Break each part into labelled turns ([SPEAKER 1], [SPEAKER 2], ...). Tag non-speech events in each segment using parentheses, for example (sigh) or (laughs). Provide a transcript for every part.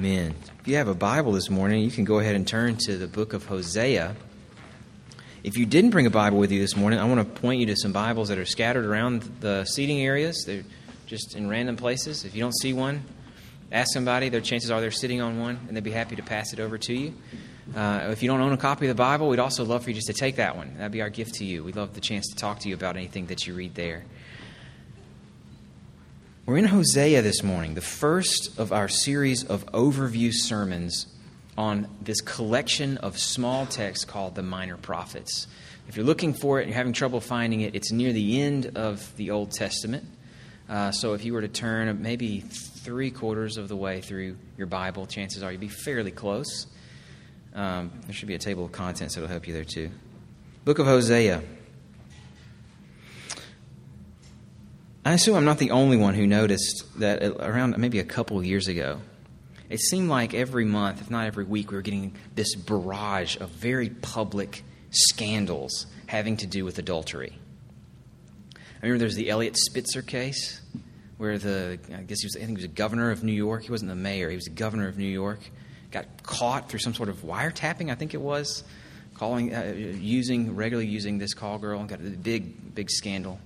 [SPEAKER 1] Amen. If you have a Bible this morning, you can go ahead and turn to the book of Hosea. If you didn't bring a Bible with you this morning, I want to point you to some Bibles that are scattered around the seating areas. They're just in random places. If you don't see one, ask somebody. Their chances are they're sitting on one, and they'd be happy to pass it over to you. Uh, if you don't own a copy of the Bible, we'd also love for you just to take that one. That'd be our gift to you. We'd love the chance to talk to you about anything that you read there. We're in Hosea this morning, the first of our series of overview sermons on this collection of small texts called the Minor Prophets. If you're looking for it and you're having trouble finding it, it's near the end of the Old Testament. Uh, so if you were to turn maybe three quarters of the way through your Bible, chances are you'd be fairly close. Um, there should be a table of contents that'll help you there too. Book of Hosea. I assume I'm not the only one who noticed that around maybe a couple years ago, it seemed like every month, if not every week, we were getting this barrage of very public scandals having to do with adultery. I remember there was the Eliot Spitzer case, where the I guess he was I think he was a governor of New York. He wasn't the mayor; he was the governor of New York. Got caught through some sort of wiretapping, I think it was, calling uh, using regularly using this call girl. And got a big big scandal.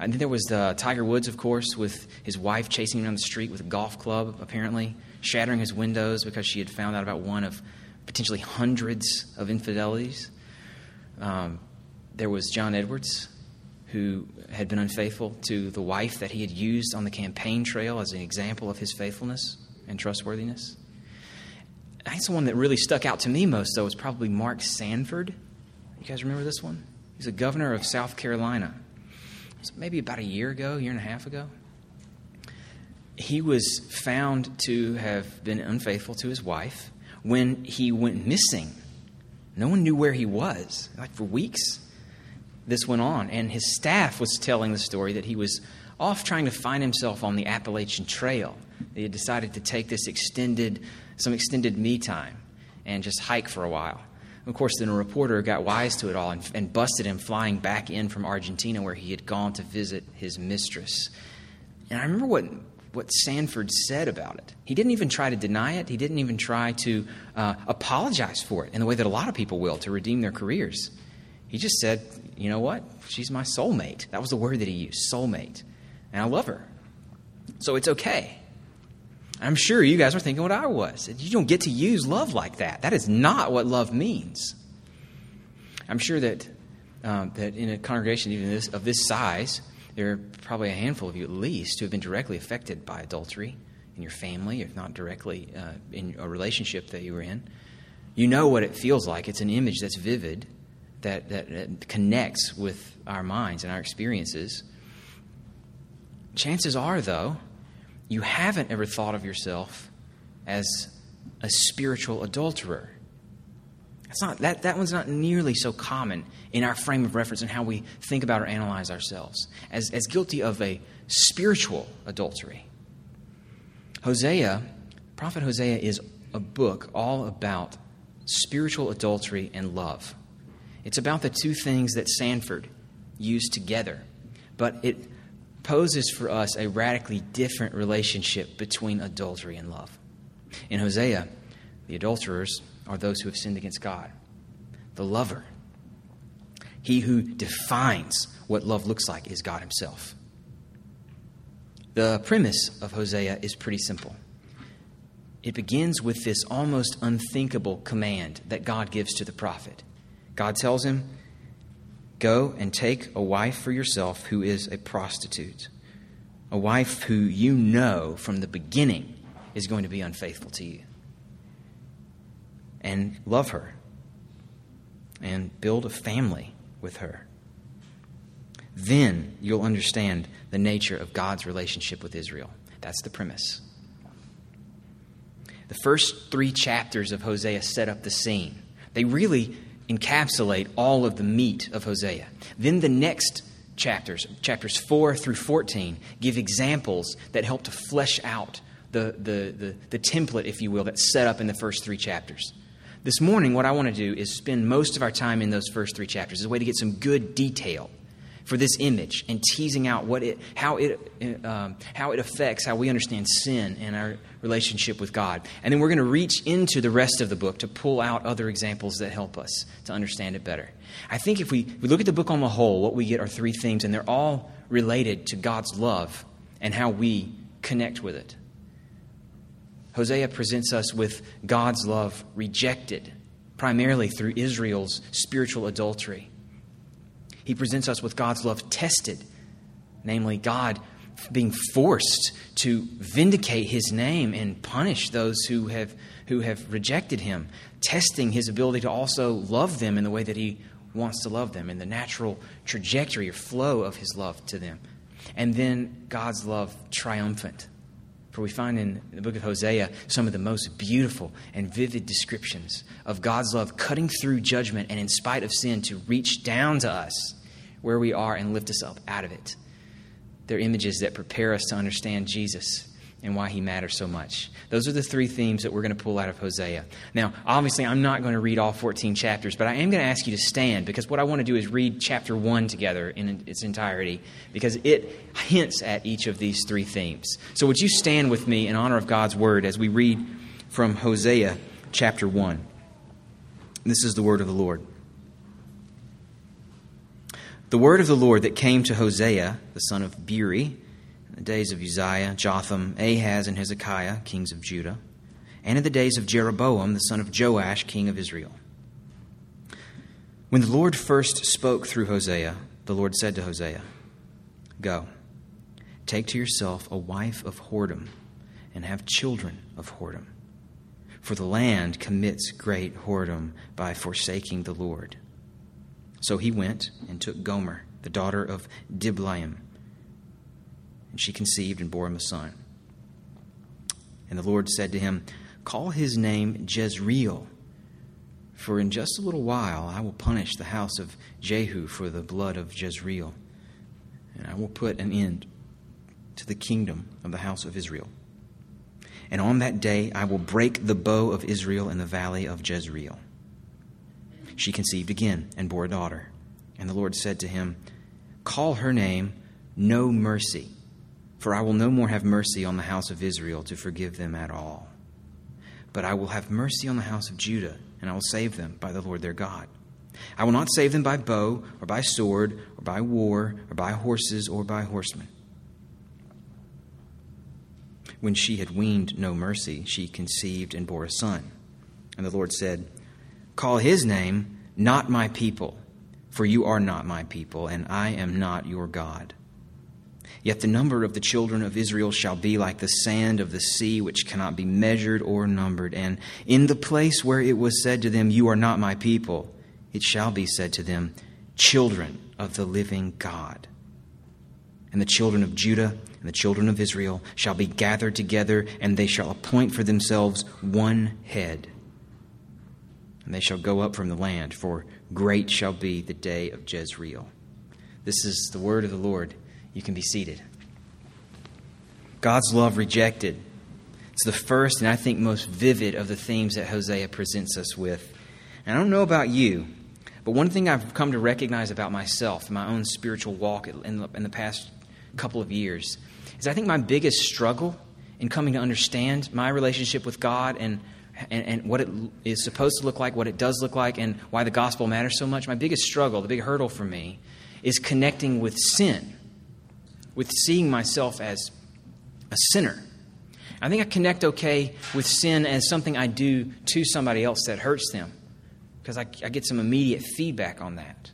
[SPEAKER 1] And then there was uh, Tiger Woods, of course, with his wife chasing him down the street with a golf club, apparently, shattering his windows because she had found out about one of potentially hundreds of infidelities. Um, there was John Edwards, who had been unfaithful to the wife that he had used on the campaign trail as an example of his faithfulness and trustworthiness. I think the one that really stuck out to me most, though, was probably Mark Sanford. You guys remember this one? He's a governor of South Carolina maybe about a year ago, year and a half ago. He was found to have been unfaithful to his wife when he went missing. No one knew where he was, like for weeks. This went on, and his staff was telling the story that he was off trying to find himself on the Appalachian Trail. He had decided to take this extended, some extended me time and just hike for a while. Of course, then a reporter got wise to it all and, and busted him flying back in from Argentina where he had gone to visit his mistress. And I remember what, what Sanford said about it. He didn't even try to deny it, he didn't even try to uh, apologize for it in the way that a lot of people will to redeem their careers. He just said, You know what? She's my soulmate. That was the word that he used soulmate. And I love her. So it's okay. I'm sure you guys are thinking what I was. You don't get to use love like that. That is not what love means. I'm sure that, um, that in a congregation even this, of this size, there are probably a handful of you at least who have been directly affected by adultery in your family, if not directly uh, in a relationship that you were in. You know what it feels like. It's an image that's vivid, that, that, that connects with our minds and our experiences. Chances are, though, you haven't ever thought of yourself as a spiritual adulterer. That's not, that, that one's not nearly so common in our frame of reference and how we think about or analyze ourselves as, as guilty of a spiritual adultery. Hosea, Prophet Hosea, is a book all about spiritual adultery and love. It's about the two things that Sanford used together, but it poses for us a radically different relationship between adultery and love. In Hosea, the adulterers are those who have sinned against God. The lover, he who defines what love looks like, is God Himself. The premise of Hosea is pretty simple. It begins with this almost unthinkable command that God gives to the prophet. God tells him, Go and take a wife for yourself who is a prostitute, a wife who you know from the beginning is going to be unfaithful to you. And love her and build a family with her. Then you'll understand the nature of God's relationship with Israel. That's the premise. The first three chapters of Hosea set up the scene. They really encapsulate all of the meat of Hosea. Then the next chapters, chapters 4 through 14, give examples that help to flesh out the, the, the, the template, if you will, that's set up in the first three chapters. This morning, what I want to do is spend most of our time in those first three chapters as a way to get some good detail for this image and teasing out what it, how, it, um, how it affects how we understand sin and our relationship with God. And then we're going to reach into the rest of the book to pull out other examples that help us to understand it better. I think if we, we look at the book on the whole, what we get are three themes, and they're all related to God's love and how we connect with it. Hosea presents us with God's love rejected, primarily through Israel's spiritual adultery. He presents us with God's love tested, namely, God being forced to vindicate his name and punish those who have, who have rejected him, testing his ability to also love them in the way that he wants to love them, in the natural trajectory or flow of his love to them. And then God's love triumphant for we find in the book of Hosea some of the most beautiful and vivid descriptions of God's love cutting through judgment and in spite of sin to reach down to us where we are and lift us up out of it. They're images that prepare us to understand Jesus and why he matters so much. Those are the three themes that we're going to pull out of Hosea. Now, obviously, I'm not going to read all 14 chapters, but I am going to ask you to stand because what I want to do is read chapter 1 together in its entirety because it hints at each of these three themes. So, would you stand with me in honor of God's word as we read from Hosea chapter 1? This is the word of the Lord. The word of the Lord that came to Hosea, the son of Beeri, in the days of Uzziah, Jotham, Ahaz, and Hezekiah, kings of Judah, and in the days of Jeroboam, the son of Joash, king of Israel. When the Lord first spoke through Hosea, the Lord said to Hosea, Go, take to yourself a wife of whoredom, and have children of whoredom. For the land commits great whoredom by forsaking the Lord. So he went and took Gomer, the daughter of Diblaim and she conceived and bore him a son. And the Lord said to him, Call his name Jezreel, for in just a little while I will punish the house of Jehu for the blood of Jezreel, and I will put an end to the kingdom of the house of Israel. And on that day I will break the bow of Israel in the valley of Jezreel. She conceived again and bore a daughter. And the Lord said to him, Call her name No Mercy for I will no more have mercy on the house of Israel to forgive them at all. But I will have mercy on the house of Judah, and I will save them by the Lord their God. I will not save them by bow, or by sword, or by war, or by horses, or by horsemen. When she had weaned no mercy, she conceived and bore a son. And the Lord said, Call his name not my people, for you are not my people, and I am not your God. Yet the number of the children of Israel shall be like the sand of the sea, which cannot be measured or numbered. And in the place where it was said to them, You are not my people, it shall be said to them, Children of the living God. And the children of Judah and the children of Israel shall be gathered together, and they shall appoint for themselves one head. And they shall go up from the land, for great shall be the day of Jezreel. This is the word of the Lord. You can be seated. God's love rejected. It's the first and I think most vivid of the themes that Hosea presents us with. And I don't know about you, but one thing I've come to recognize about myself, my own spiritual walk in the, in the past couple of years, is I think my biggest struggle in coming to understand my relationship with God and, and, and what it is supposed to look like, what it does look like, and why the gospel matters so much, my biggest struggle, the big hurdle for me, is connecting with sin with seeing myself as a sinner. I think I connect okay with sin as something I do to somebody else that hurts them because I, I, get some immediate feedback on that.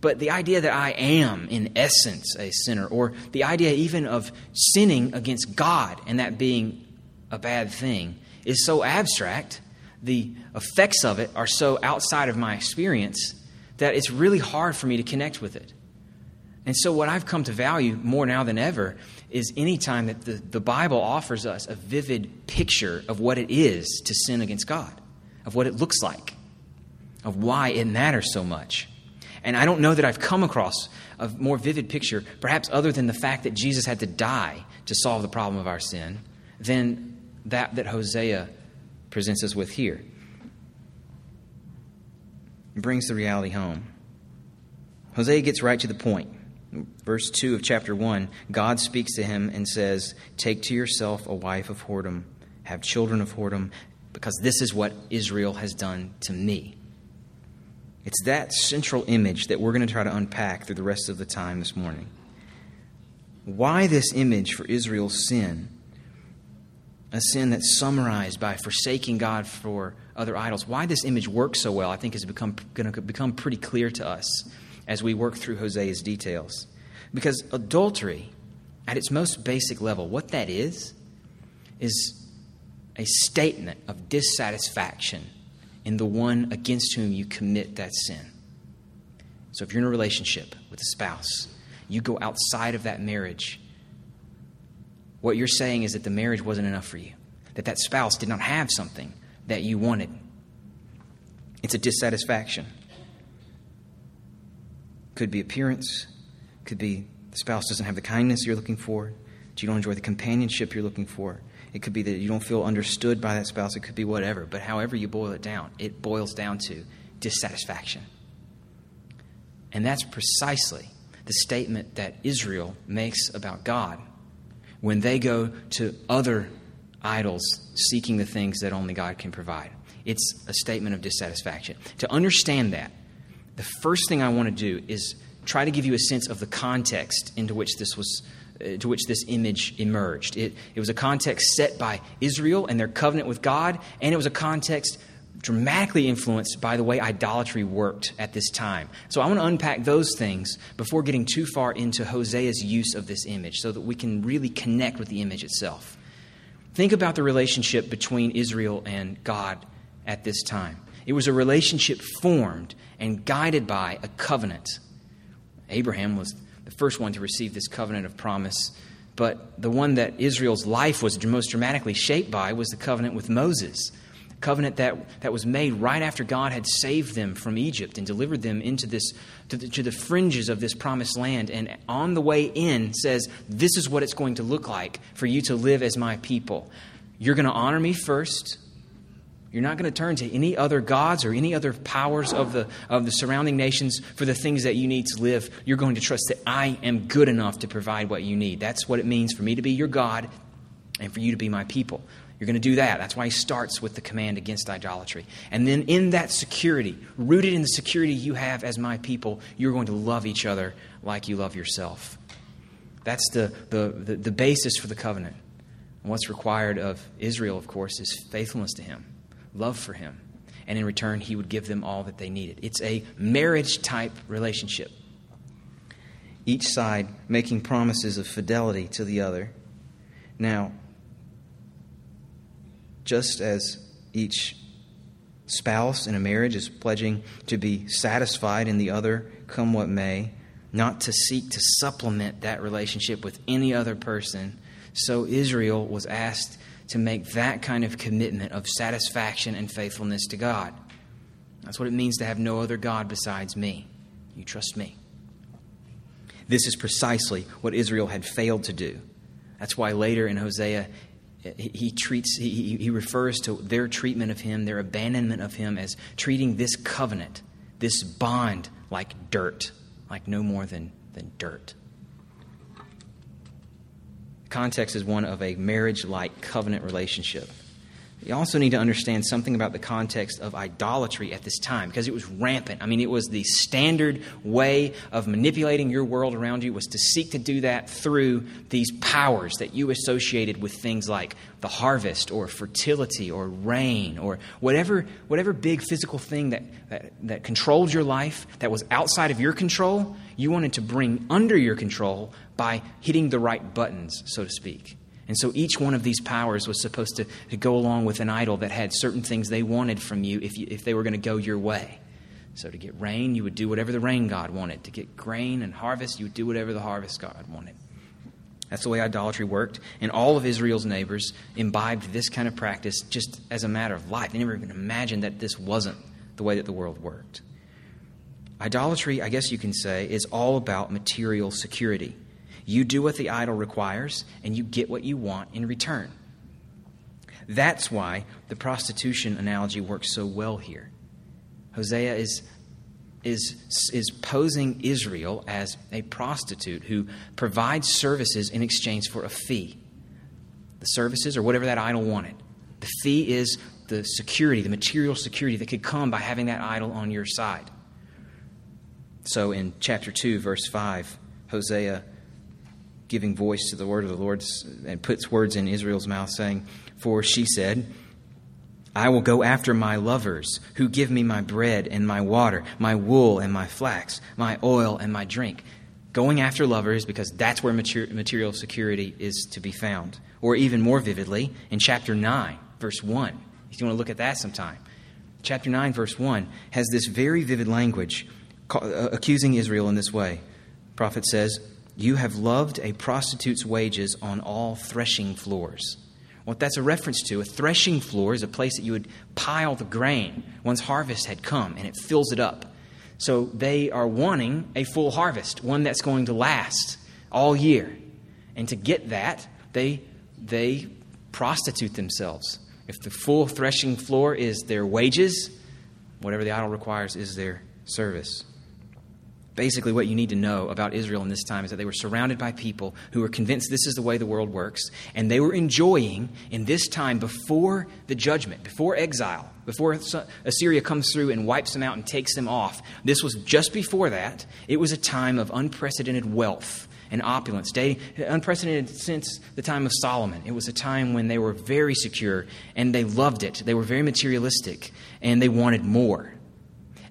[SPEAKER 1] But the idea that I am, in essence, a sinner, or the idea even of sinning against God and that being a bad thing, is so abstract. The effects of it are so outside of my experience that it's really hard for me to connect with it. And so, what I've come to value more now than ever is any time that the, the Bible offers us a vivid picture of what it is to sin against God, of what it looks like, of why it matters so much. And I don't know that I've come across a more vivid picture, perhaps other than the fact that Jesus had to die to solve the problem of our sin, than that that Hosea presents us with here. It brings the reality home. Hosea gets right to the point. Verse 2 of chapter 1 God speaks to him and says, Take to yourself a wife of whoredom, have children of whoredom, because this is what Israel has done to me. It's that central image that we're going to try to unpack through the rest of the time this morning. Why this image for Israel's sin? A sin that's summarized by forsaking God for other idols. Why this image works so well, I think, is become, going to become pretty clear to us as we work through Hosea's details. Because adultery, at its most basic level, what that is, is a statement of dissatisfaction in the one against whom you commit that sin. So if you're in a relationship with a spouse, you go outside of that marriage, what you're saying is that the marriage wasn't enough for you, that that spouse did not have something that you wanted. It's a dissatisfaction. Could be appearance, could be the spouse doesn't have the kindness you're looking for, you don't enjoy the companionship you're looking for. It could be that you don't feel understood by that spouse. It could be whatever. But however you boil it down, it boils down to dissatisfaction. And that's precisely the statement that Israel makes about God when they go to other idols seeking the things that only God can provide. It's a statement of dissatisfaction. To understand that, the first thing I want to do is try to give you a sense of the context into which this was uh, to which this image emerged. It, it was a context set by Israel and their covenant with God, and it was a context dramatically influenced by the way idolatry worked at this time. So I want to unpack those things before getting too far into Hosea's use of this image so that we can really connect with the image itself. Think about the relationship between Israel and God at this time. It was a relationship formed and guided by a covenant. Abraham was the first one to receive this covenant of promise, but the one that Israel's life was most dramatically shaped by was the covenant with Moses covenant that, that was made right after God had saved them from Egypt and delivered them into this to the, to the fringes of this promised land. And on the way in says, This is what it's going to look like for you to live as my people. You're going to honor me first. You're not going to turn to any other gods or any other powers of the, of the surrounding nations for the things that you need to live. You're going to trust that I am good enough to provide what you need. That's what it means for me to be your God and for you to be my people. You're going to do that. That's why he starts with the command against idolatry. And then, in that security, rooted in the security you have as my people, you're going to love each other like you love yourself. That's the, the, the, the basis for the covenant. And what's required of Israel, of course, is faithfulness to him, love for him. And in return, he would give them all that they needed. It's a marriage type relationship. Each side making promises of fidelity to the other. Now, just as each spouse in a marriage is pledging to be satisfied in the other, come what may, not to seek to supplement that relationship with any other person, so Israel was asked to make that kind of commitment of satisfaction and faithfulness to God. That's what it means to have no other God besides me. You trust me. This is precisely what Israel had failed to do. That's why later in Hosea, he treats he, he refers to their treatment of him their abandonment of him as treating this covenant this bond like dirt like no more than, than dirt. Context is one of a marriage like covenant relationship you also need to understand something about the context of idolatry at this time because it was rampant. I mean, it was the standard way of manipulating your world around you was to seek to do that through these powers that you associated with things like the harvest or fertility or rain or whatever whatever big physical thing that, that, that controlled your life that was outside of your control, you wanted to bring under your control by hitting the right buttons, so to speak. And so each one of these powers was supposed to, to go along with an idol that had certain things they wanted from you if, you, if they were going to go your way. So to get rain, you would do whatever the rain god wanted. To get grain and harvest, you would do whatever the harvest god wanted. That's the way idolatry worked. And all of Israel's neighbors imbibed this kind of practice just as a matter of life. They never even imagined that this wasn't the way that the world worked. Idolatry, I guess you can say, is all about material security. You do what the idol requires, and you get what you want in return. That's why the prostitution analogy works so well here. Hosea is is, is posing Israel as a prostitute who provides services in exchange for a fee. The services or whatever that idol wanted. The fee is the security, the material security that could come by having that idol on your side. So in chapter 2, verse 5, Hosea giving voice to the word of the Lord and puts words in Israel's mouth, saying, For she said, I will go after my lovers who give me my bread and my water, my wool and my flax, my oil and my drink. Going after lovers because that's where material security is to be found. Or even more vividly, in chapter 9, verse 1, if you want to look at that sometime. Chapter 9, verse 1 has this very vivid language uh, accusing Israel in this way. The prophet says, You have loved a prostitute's wages on all threshing floors. What that's a reference to, a threshing floor is a place that you would pile the grain once harvest had come and it fills it up. So they are wanting a full harvest, one that's going to last all year. And to get that, they, they prostitute themselves. If the full threshing floor is their wages, whatever the idol requires is their service. Basically, what you need to know about Israel in this time is that they were surrounded by people who were convinced this is the way the world works, and they were enjoying in this time before the judgment, before exile, before Assyria comes through and wipes them out and takes them off. This was just before that. It was a time of unprecedented wealth and opulence, unprecedented since the time of Solomon. It was a time when they were very secure and they loved it. They were very materialistic and they wanted more.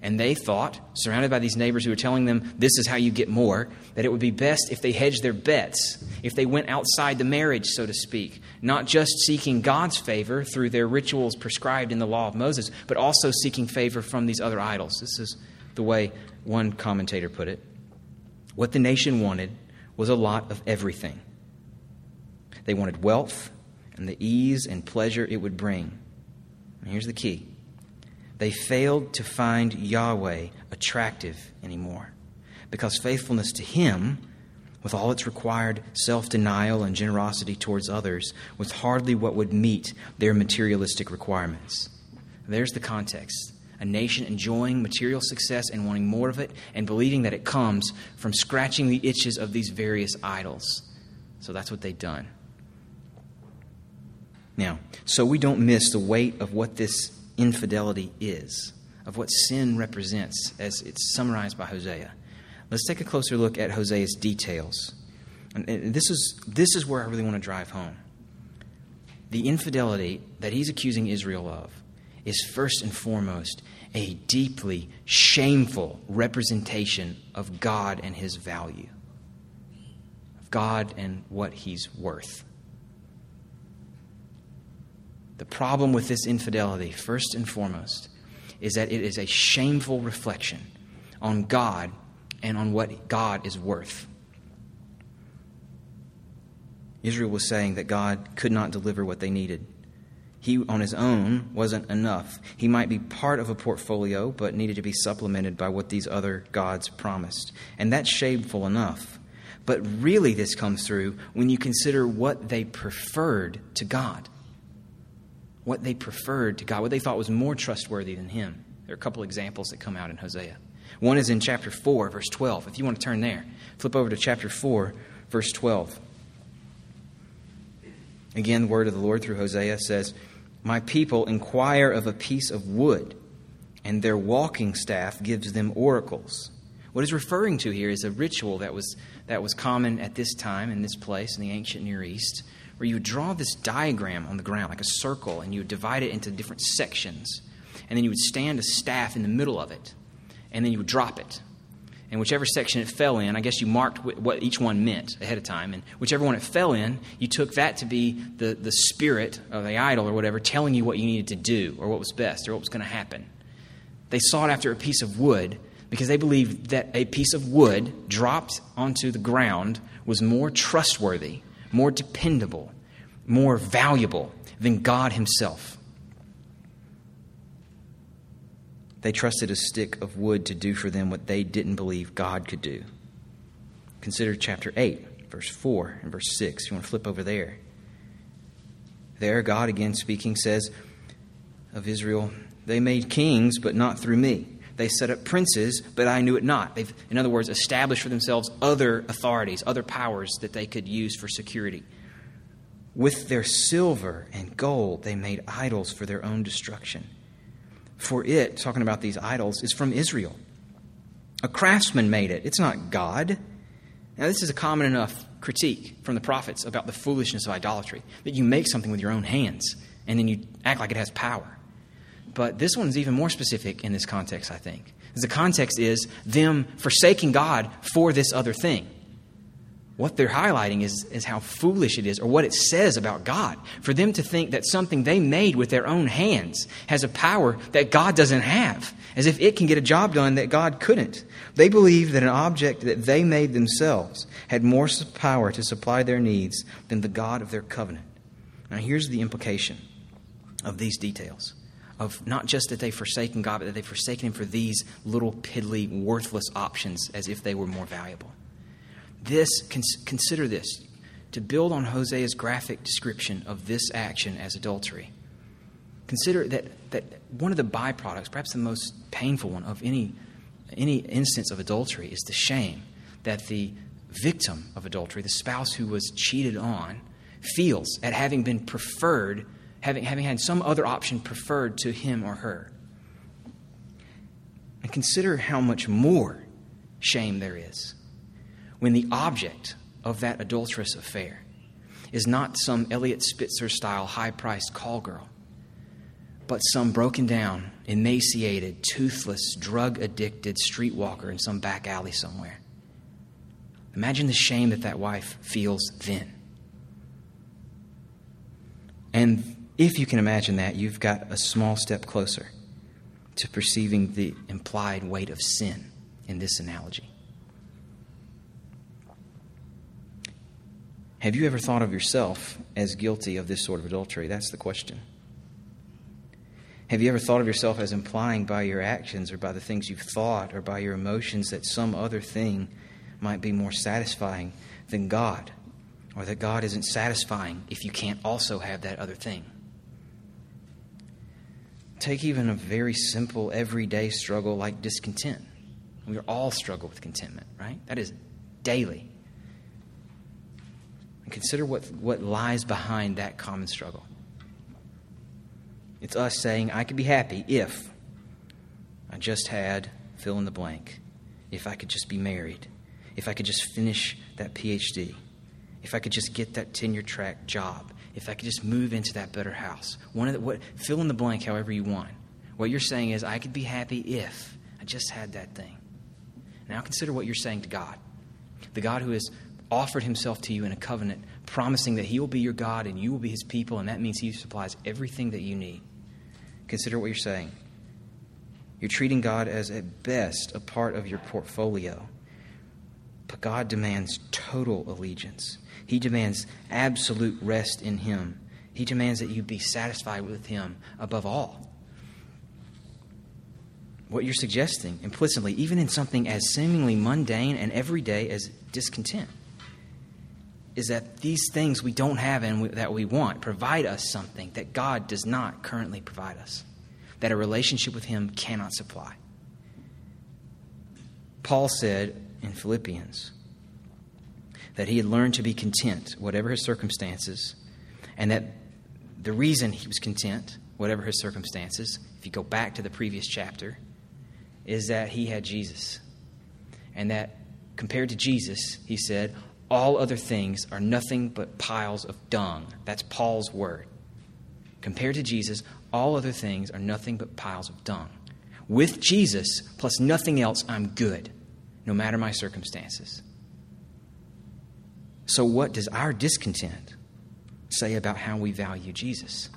[SPEAKER 1] And they thought, surrounded by these neighbors who were telling them this is how you get more, that it would be best if they hedged their bets, if they went outside the marriage, so to speak, not just seeking God's favor through their rituals prescribed in the law of Moses, but also seeking favor from these other idols. This is the way one commentator put it. What the nation wanted was a lot of everything. They wanted wealth and the ease and pleasure it would bring. And here's the key they failed to find Yahweh attractive anymore because faithfulness to Him, with all its required self denial and generosity towards others, was hardly what would meet their materialistic requirements. There's the context. A nation enjoying material success and wanting more of it, and believing that it comes from scratching the itches of these various idols. So that's what they've done. Now, so we don't miss the weight of what this infidelity is, of what sin represents, as it's summarized by Hosea. Let's take a closer look at Hosea's details. And this is, this is where I really want to drive home. The infidelity that he's accusing Israel of is first and foremost a deeply shameful representation of God and his value, of God and what he's worth. The problem with this infidelity, first and foremost, is that it is a shameful reflection on God and on what God is worth. Israel was saying that God could not deliver what they needed. He, on his own, wasn't enough. He might be part of a portfolio, but needed to be supplemented by what these other gods promised. And that's shameful enough. But really, this comes through when you consider what they preferred to God what they preferred to God, what they thought was more trustworthy than Him. There are a couple examples that come out in Hosea. One is in chapter 4, verse 12. If you want to turn there, flip over to chapter 4, verse 12. Again, the word of the Lord through Hosea says, My people inquire of a piece of wood, and their walking staff gives them oracles. What is referring to here is a ritual that was, that was common at this time in this place in the ancient Near East where you would draw this diagram on the ground, like a circle, and you divide it into different sections. And then you would stand a staff in the middle of it, and then you would drop it. And whichever section it fell in, I guess you marked what each one meant ahead of time. And whichever one it fell in, you took that to be the, the spirit of the idol or whatever, telling you what you needed to do or what was best or what was going to happen. They sought after a piece of wood because they believed that a piece of wood dropped onto the ground was more trustworthy more dependable, more valuable than God Himself. They trusted a stick of wood to do for them what they didn't believe God could do. Consider chapter 8, verse 4 and verse 6. You want to flip over there. There, God again speaking says of Israel, They made kings, but not through me. They set up princes, but I knew it not. They've, in other words, established for themselves other authorities, other powers that they could use for security. With their silver and gold, they made idols for their own destruction. For it, talking about these idols, is from Israel. A craftsman made it, it's not God. Now, this is a common enough critique from the prophets about the foolishness of idolatry that you make something with your own hands and then you act like it has power. But this one is even more specific in this context, I think. The context is them forsaking God for this other thing. What they're highlighting is, is how foolish it is, or what it says about God. For them to think that something they made with their own hands has a power that God doesn't have, as if it can get a job done that God couldn't. They believe that an object that they made themselves had more power to supply their needs than the God of their covenant. Now, here's the implication of these details of not just that they've forsaken God, but that they've forsaken Him for these little piddly, worthless options as if they were more valuable. This, consider this, to build on Hosea's graphic description of this action as adultery. Consider that, that one of the byproducts, perhaps the most painful one of any, any instance of adultery, is the shame that the victim of adultery, the spouse who was cheated on, feels at having been preferred having, having had some other option preferred to him or her. And consider how much more shame there is when the object of that adulterous affair is not some Eliot Spitzer style high priced call girl, but some broken down, emaciated, toothless, drug addicted streetwalker in some back alley somewhere. Imagine the shame that that wife feels then. And if you can imagine that, you've got a small step closer to perceiving the implied weight of sin in this analogy. Have you ever thought of yourself as guilty of this sort of adultery? That's the question. Have you ever thought of yourself as implying by your actions or by the things you've thought or by your emotions that some other thing might be more satisfying than God? Or that God isn't satisfying if you can't also have that other thing? Take even a very simple, everyday struggle like discontent. We all struggle with contentment, right? That is daily. And consider what, what lies behind that common struggle. It's us saying, I could be happy if I just had fill in the blank, if I could just be married, if I could just finish that PhD, if I could just get that tenure track job, if I could just move into that better house. One of the, what, fill in the blank however you want. What you're saying is, I could be happy if I just had that thing. Now consider what you're saying to God. The God who has offered himself to you in a covenant, promising that he will be your God and you will be his people, and that means he supplies everything that you need. Consider what you're saying. You're treating God as, at best, a part of your portfolio. But God demands total allegiance. He demands absolute rest in Him. He demands that you be satisfied with Him above all. What you're suggesting implicitly, even in something as seemingly mundane and everyday as discontent, is that these things we don't have and that we want provide us something that God does not currently provide us, that a relationship with Him cannot supply. Paul said in Philippians, that he had learned to be content, whatever his circumstances, and that the reason he was content, whatever his circumstances, if you go back to the previous chapter, is that he had Jesus. And that compared to Jesus, he said, all other things are nothing but piles of dung. That's Paul's word. Compared to Jesus, all other things are nothing but piles of dung. With Jesus, plus nothing else, I'm good, no matter my circumstances. So, what does our discontent say about how we value Jesus?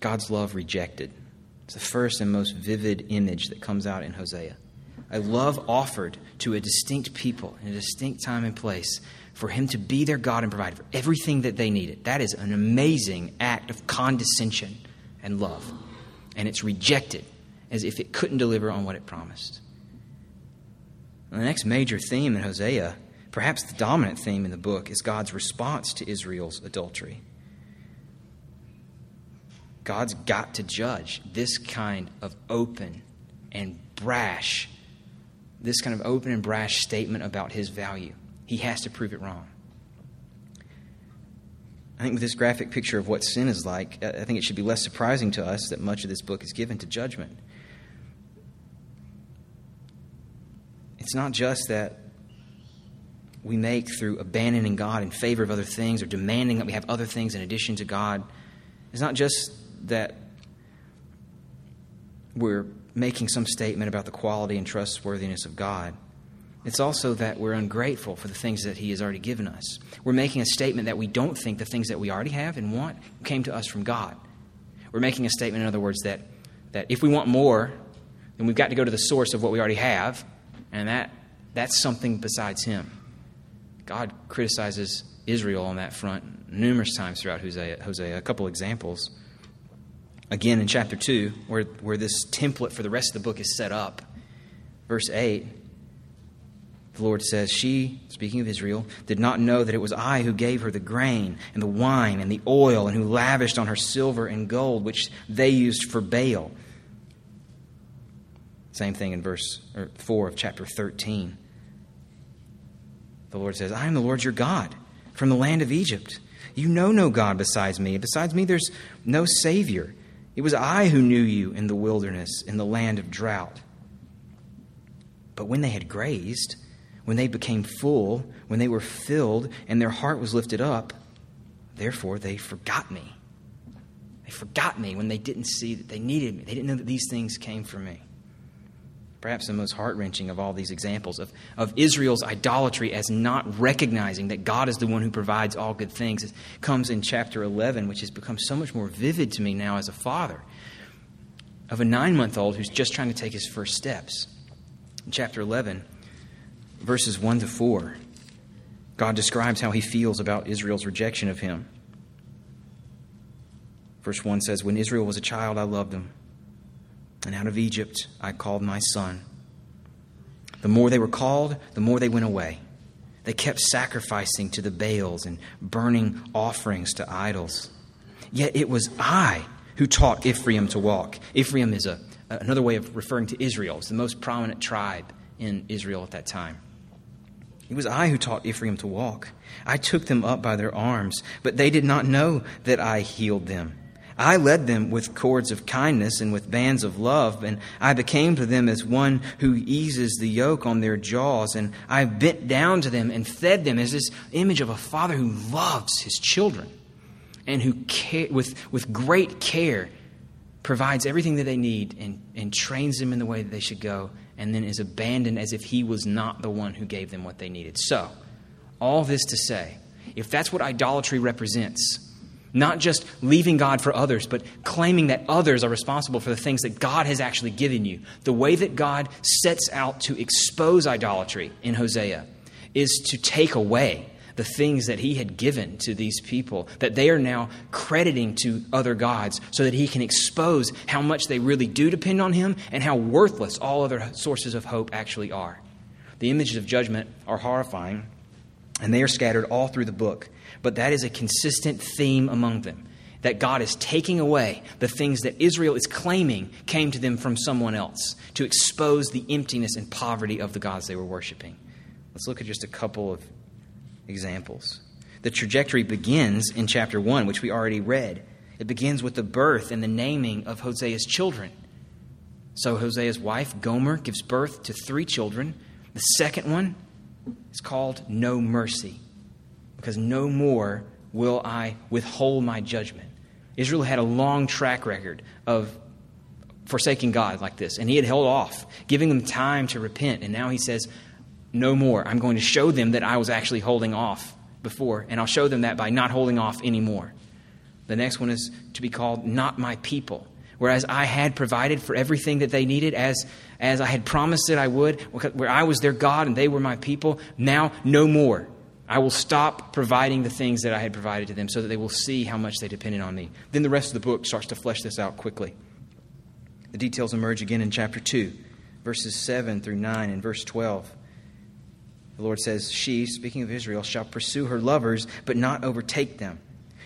[SPEAKER 1] God's love rejected. It's the first and most vivid image that comes out in Hosea. A love offered to a distinct people in a distinct time and place for Him to be their God and provide for everything that they needed. That is an amazing act of condescension and love. And it's rejected as if it couldn't deliver on what it promised. And the next major theme in Hosea, perhaps the dominant theme in the book, is God's response to Israel's adultery. God's got to judge this kind of open and brash, this kind of open and brash statement about his value. He has to prove it wrong. I think with this graphic picture of what sin is like, I think it should be less surprising to us that much of this book is given to judgment. It's not just that we make through abandoning God in favor of other things or demanding that we have other things in addition to God. It's not just that we're making some statement about the quality and trustworthiness of God. It's also that we're ungrateful for the things that He has already given us. We're making a statement that we don't think the things that we already have and want came to us from God. We're making a statement, in other words, that, that if we want more, then we've got to go to the source of what we already have, and that, that's something besides Him. God criticizes Israel on that front numerous times throughout Hosea. Hosea. A couple examples. Again, in chapter 2, where, where this template for the rest of the book is set up, verse 8 the Lord says, She, speaking of Israel, did not know that it was I who gave her the grain and the wine and the oil, and who lavished on her silver and gold, which they used for Baal. Same thing in verse 4 of chapter 13. The Lord says, I am the Lord your God from the land of Egypt. You know no God besides me. Besides me, there's no Savior. It was I who knew you in the wilderness, in the land of drought. But when they had grazed, when they became full, when they were filled, and their heart was lifted up, therefore they forgot me. They forgot me when they didn't see that they needed me. They didn't know that these things came from me. Perhaps the most heart wrenching of all these examples of, of Israel's idolatry as not recognizing that God is the one who provides all good things it comes in chapter 11, which has become so much more vivid to me now as a father, of a nine month old who's just trying to take his first steps. In chapter 11, verses 1 to 4, God describes how he feels about Israel's rejection of him. Verse 1 says, When Israel was a child, I loved him, and out of Egypt I called my son. The more they were called, the more they went away. They kept sacrificing to the Baals and burning offerings to idols. Yet it was I who taught Ephraim to walk. Ephraim is a, another way of referring to Israel. It's the most prominent tribe in Israel at that time. It was I who taught Ephraim to walk. I took them up by their arms, but they did not know that I healed them. I led them with cords of kindness and with bands of love, and I became to them as one who eases the yoke on their jaws, and I bent down to them and fed them as this image of a father who loves his children and who, care, with, with great care, provides everything that they need and, and trains them in the way that they should go and then is abandoned as if he was not the one who gave them what they needed. So, all this to say, if that's what idolatry represents, not just leaving God for others, but claiming that others are responsible for the things that God has actually given you, the way that God sets out to expose idolatry in Hosea is to take away the things that he had given to these people that they are now crediting to other gods so that he can expose how much they really do depend on him and how worthless all other sources of hope actually are. The images of judgment are horrifying and they are scattered all through the book, but that is a consistent theme among them. That God is taking away the things that Israel is claiming came to them from someone else to expose the emptiness and poverty of the gods they were worshiping. Let's look at just a couple of examples. The trajectory begins in chapter 1, which we already read. It begins with the birth and the naming of Hosea's children. So Hosea's wife, Gomer, gives birth to three children. The second one is called No Mercy, because no more will I withhold my judgment. Israel had a long track record of forsaking God like this, and he had held off, giving them time to repent. And now he says, no more. I'm going to show them that I was actually holding off before, and I'll show them that by not holding off anymore. The next one is to be called Not My People. Whereas I had provided for everything that they needed as, as I had promised that I would, where I was their God and they were my people, now no more. I will stop providing the things that I had provided to them so that they will see how much they depended on me. Then the rest of the book starts to flesh this out quickly. The details emerge again in chapter 2, verses 7 through 9 and verse 12. The Lord says, She, speaking of Israel, shall pursue her lovers, but not overtake them.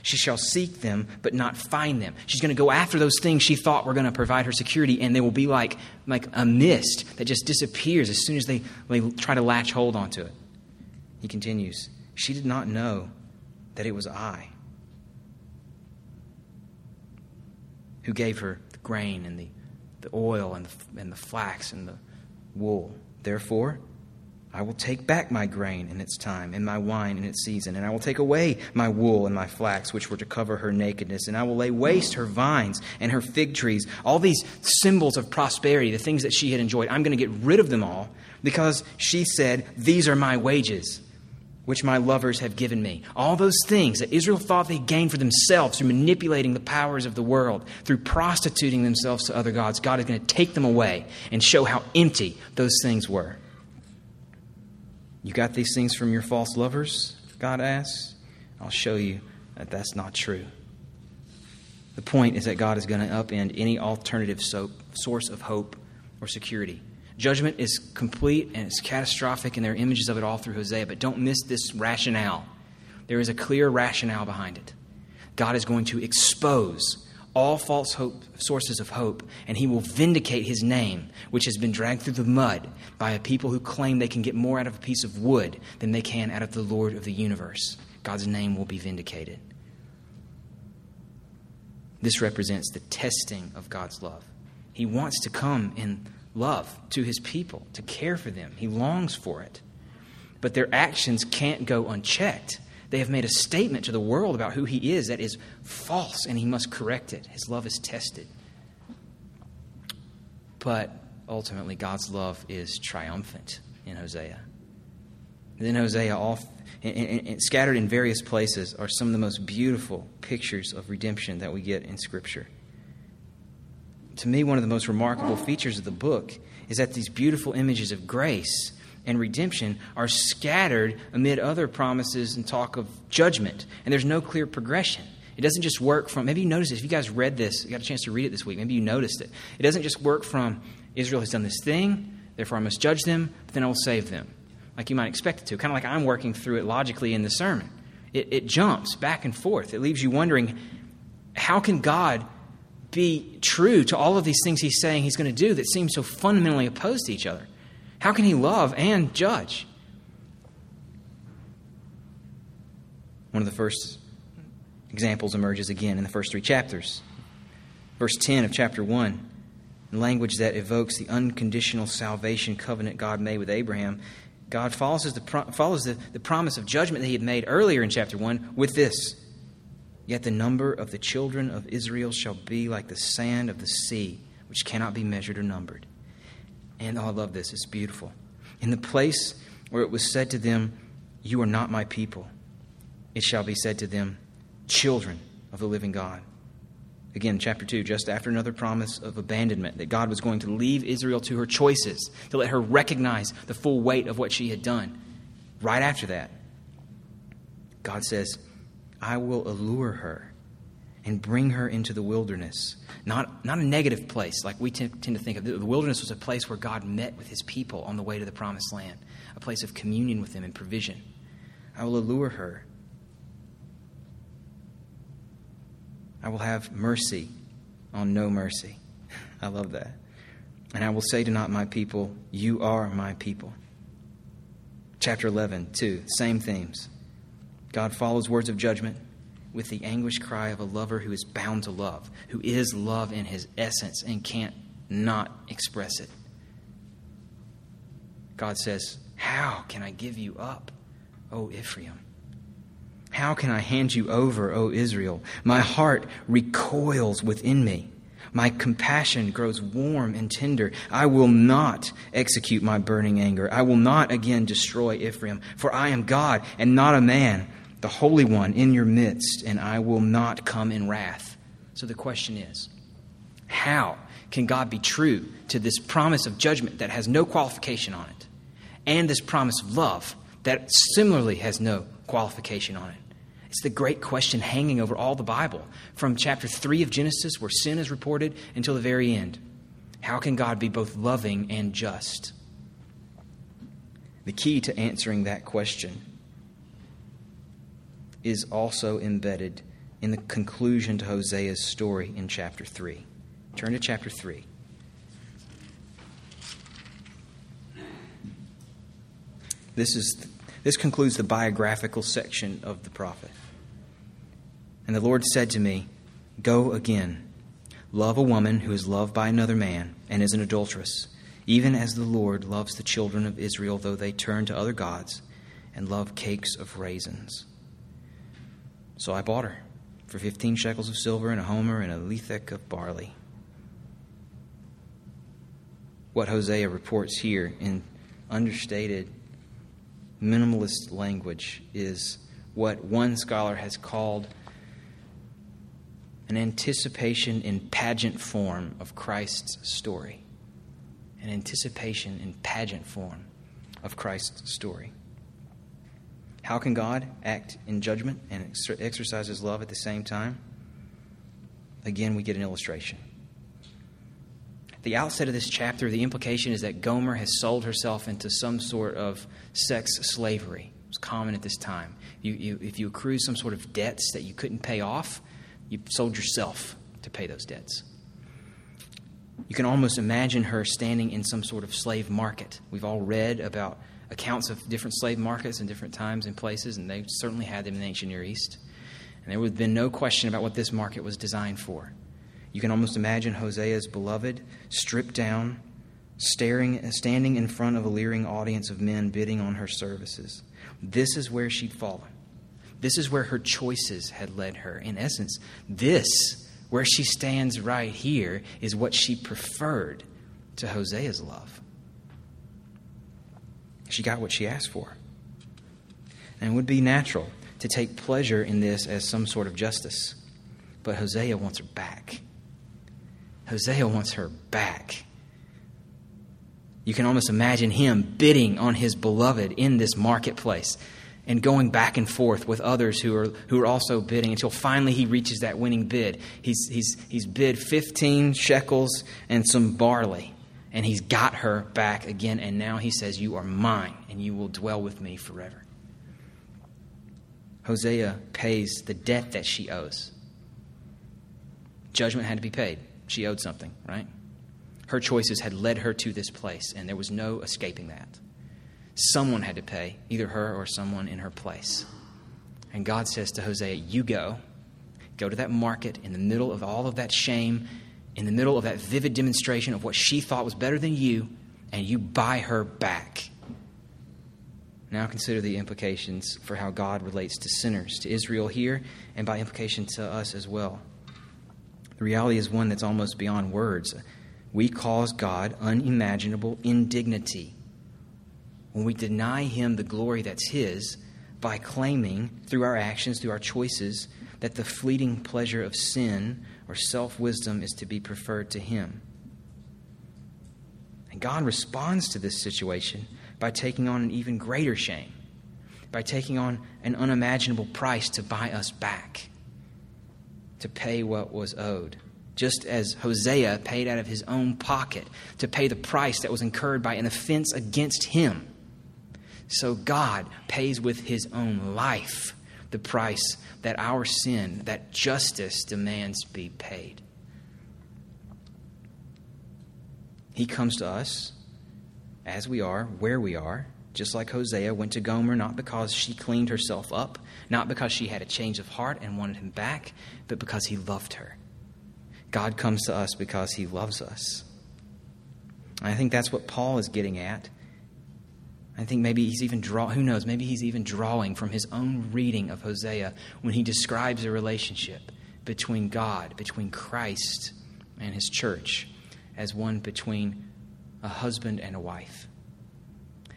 [SPEAKER 1] She shall seek them, but not find them. She's going to go after those things she thought were going to provide her security, and they will be like, like a mist that just disappears as soon as they, they try to latch hold onto it. He continues, She did not know that it was I who gave her the grain and the, the oil and the, and the flax and the wool. Therefore, I will take back my grain in its time, and my wine in its season, and I will take away my wool and my flax, which were to cover her nakedness, and I will lay waste her vines and her fig trees. All these symbols of prosperity, the things that she had enjoyed, I'm going to get rid of them all because she said, These are my wages, which my lovers have given me. All those things that Israel thought they gained for themselves through manipulating the powers of the world, through prostituting themselves to other gods, God is going to take them away and show how empty those things were. You got these things from your false lovers? God asks. I'll show you that that's not true. The point is that God is going to upend any alternative so, source of hope or security. Judgment is complete and it's catastrophic, and there are images of it all through Hosea, but don't miss this rationale. There is a clear rationale behind it. God is going to expose all false hope, sources of hope, and he will vindicate his name, which has been dragged through the mud by a people who claim they can get more out of a piece of wood than they can out of the Lord of the universe. God's name will be vindicated. This represents the testing of God's love. He wants to come in love to his people, to care for them. He longs for it. But their actions can't go unchecked. They have made a statement to the world about who he is that is false, and he must correct it. His love is tested. But ultimately, God's love is triumphant in Hosea. then Hosea, all scattered in various places, are some of the most beautiful pictures of redemption that we get in Scripture. To me, one of the most remarkable features of the book is that these beautiful images of grace and redemption are scattered amid other promises and talk of judgment. And there's no clear progression. It doesn't just work from, maybe you noticed this. If you guys read this, you got a chance to read it this week, maybe you noticed it. It doesn't just work from Israel has done this thing, therefore I must judge them, but then I will save them, like you might expect it to. Kind of like I'm working through it logically in the sermon. It, it jumps back and forth. It leaves you wondering how can God be true to all of these things he's saying he's going to do that seem so fundamentally opposed to each other? How can he love and judge? One of the first examples emerges again in the first three chapters. Verse 10 of chapter 1, language that evokes the unconditional salvation covenant God made with Abraham. God follows, the, follows the, the promise of judgment that he had made earlier in chapter 1 with this Yet the number of the children of Israel shall be like the sand of the sea, which cannot be measured or numbered. And oh, I love this, it's beautiful. In the place where it was said to them, You are not my people, it shall be said to them, Children of the living God. Again, chapter 2, just after another promise of abandonment, that God was going to leave Israel to her choices, to let her recognize the full weight of what she had done. Right after that, God says, I will allure her and bring her into the wilderness. Not, not a negative place like we t- tend to think of. The wilderness was a place where God met with his people on the way to the promised land, a place of communion with them and provision. I will allure her. I will have mercy on no mercy. (laughs) I love that. And I will say to not my people, You are my people. Chapter 11, 2, same themes. God follows words of judgment with the anguished cry of a lover who is bound to love, who is love in his essence and can't not express it. God says, How can I give you up, O Ephraim? How can I hand you over, O Israel? My heart recoils within me. My compassion grows warm and tender. I will not execute my burning anger. I will not again destroy Ephraim, for I am God and not a man the Holy One in your midst, and I will not come in wrath. So the question is how can God be true to this promise of judgment that has no qualification on it, and this promise of love that similarly has no qualification on it? It's the great question hanging over all the Bible, from chapter 3 of Genesis, where sin is reported, until the very end. How can God be both loving and just? The key to answering that question is also embedded in the conclusion to Hosea's story in chapter 3. Turn to chapter 3. This, is, this concludes the biographical section of the prophet. And the Lord said to me, Go again. Love a woman who is loved by another man and is an adulteress, even as the Lord loves the children of Israel, though they turn to other gods and love cakes of raisins. So I bought her for fifteen shekels of silver and a homer and a lethek of barley. What Hosea reports here in understated minimalist language is what one scholar has called an anticipation in pageant form of Christ's story. An anticipation in pageant form of Christ's story. How can God act in judgment and exercise his love at the same time? Again, we get an illustration. At the outset of this chapter, the implication is that Gomer has sold herself into some sort of sex slavery. It was common at this time. You, you, if you accrued some sort of debts that you couldn't pay off, you sold yourself to pay those debts. You can almost imagine her standing in some sort of slave market. We've all read about accounts of different slave markets in different times and places, and they certainly had them in the ancient Near East. And there would have been no question about what this market was designed for. You can almost imagine Hosea's beloved stripped down, staring, standing in front of a leering audience of men bidding on her services. This is where she'd fallen. This is where her choices had led her. In essence, this, where she stands right here, is what she preferred to Hosea's love. She got what she asked for. And it would be natural to take pleasure in this as some sort of justice. But Hosea wants her back. Hosea wants her back. You can almost imagine him bidding on his beloved in this marketplace and going back and forth with others who are, who are also bidding until finally he reaches that winning bid. He's, he's, he's bid 15 shekels and some barley, and he's got her back again. And now he says, You are mine, and you will dwell with me forever. Hosea pays the debt that she owes. Judgment had to be paid. She owed something, right? Her choices had led her to this place, and there was no escaping that. Someone had to pay, either her or someone in her place. And God says to Hosea, You go. Go to that market in the middle of all of that shame, in the middle of that vivid demonstration of what she thought was better than you, and you buy her back. Now consider the implications for how God relates to sinners, to Israel here, and by implication to us as well. The reality is one that's almost beyond words. We cause God unimaginable indignity when we deny Him the glory that's His by claiming through our actions, through our choices, that the fleeting pleasure of sin or self wisdom is to be preferred to Him. And God responds to this situation by taking on an even greater shame, by taking on an unimaginable price to buy us back, to pay what was owed just as Hosea paid out of his own pocket to pay the price that was incurred by an offense against him. So God pays with his own life the price that our sin, that justice demands be paid. He comes to us as we are, where we are, just like Hosea went to Gomer, not because she cleaned herself up, not because she had a change of heart and wanted him back, but because he loved her. God comes to us because he loves us. And I think that's what Paul is getting at I think maybe he's even draw who knows, maybe he's even drawing from his own reading of Hosea when he describes a relationship between God, between Christ and his church as one between a husband and a wife.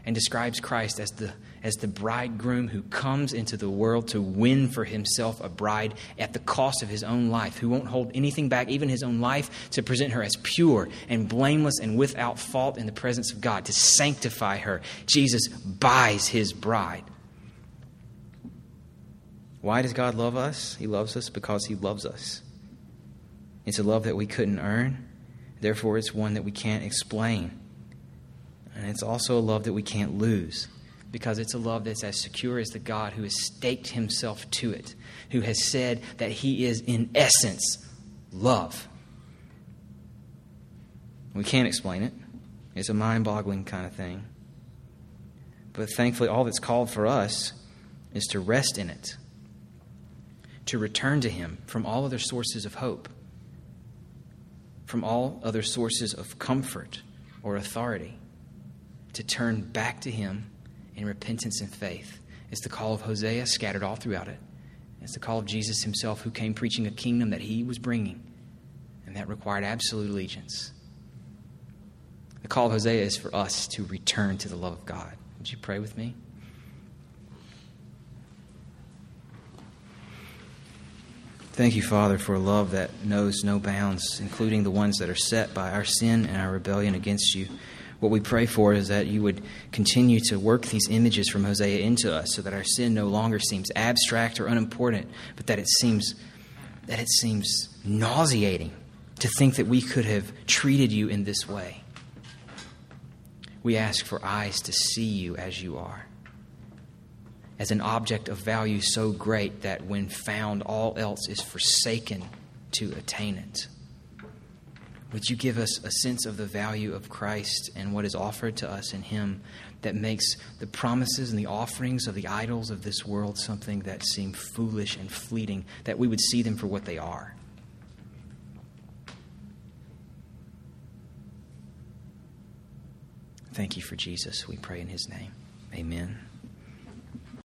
[SPEAKER 1] And describes Christ as the as the bridegroom who comes into the world to win for himself a bride at the cost of his own life, who won't hold anything back, even his own life, to present her as pure and blameless and without fault in the presence of God, to sanctify her. Jesus buys his bride. Why does God love us? He loves us because he loves us. It's a love that we couldn't earn, therefore, it's one that we can't explain. And it's also a love that we can't lose because it's a love that's as secure as the God who has staked himself to it, who has said that he is, in essence, love. We can't explain it, it's a mind boggling kind of thing. But thankfully, all that's called for us is to rest in it, to return to Him from all other sources of hope, from all other sources of comfort or authority, to turn back to Him in repentance and faith. It's the call of Hosea scattered all throughout it. It's the call of Jesus himself who came preaching a kingdom that he was bringing, and that required absolute allegiance. The call of Hosea is for us to return to the love of God. Would you pray with me? Thank you, Father, for a love that knows no bounds, including the ones that are set by our sin and our rebellion against you. What we pray for is that you would continue to work these images from Hosea into us so that our sin no longer seems abstract or unimportant, but that it seems that it seems nauseating to think that we could have treated you in this way. We ask for eyes to see you as you are, as an object of value so great that when found, all else is forsaken to attain it. Would you give us a sense of the value of Christ and what is offered to us in Him that makes the promises and the offerings of the idols of this world something that seem foolish and fleeting, that we would see them for what they are? Thank you for Jesus. We pray in His name. Amen.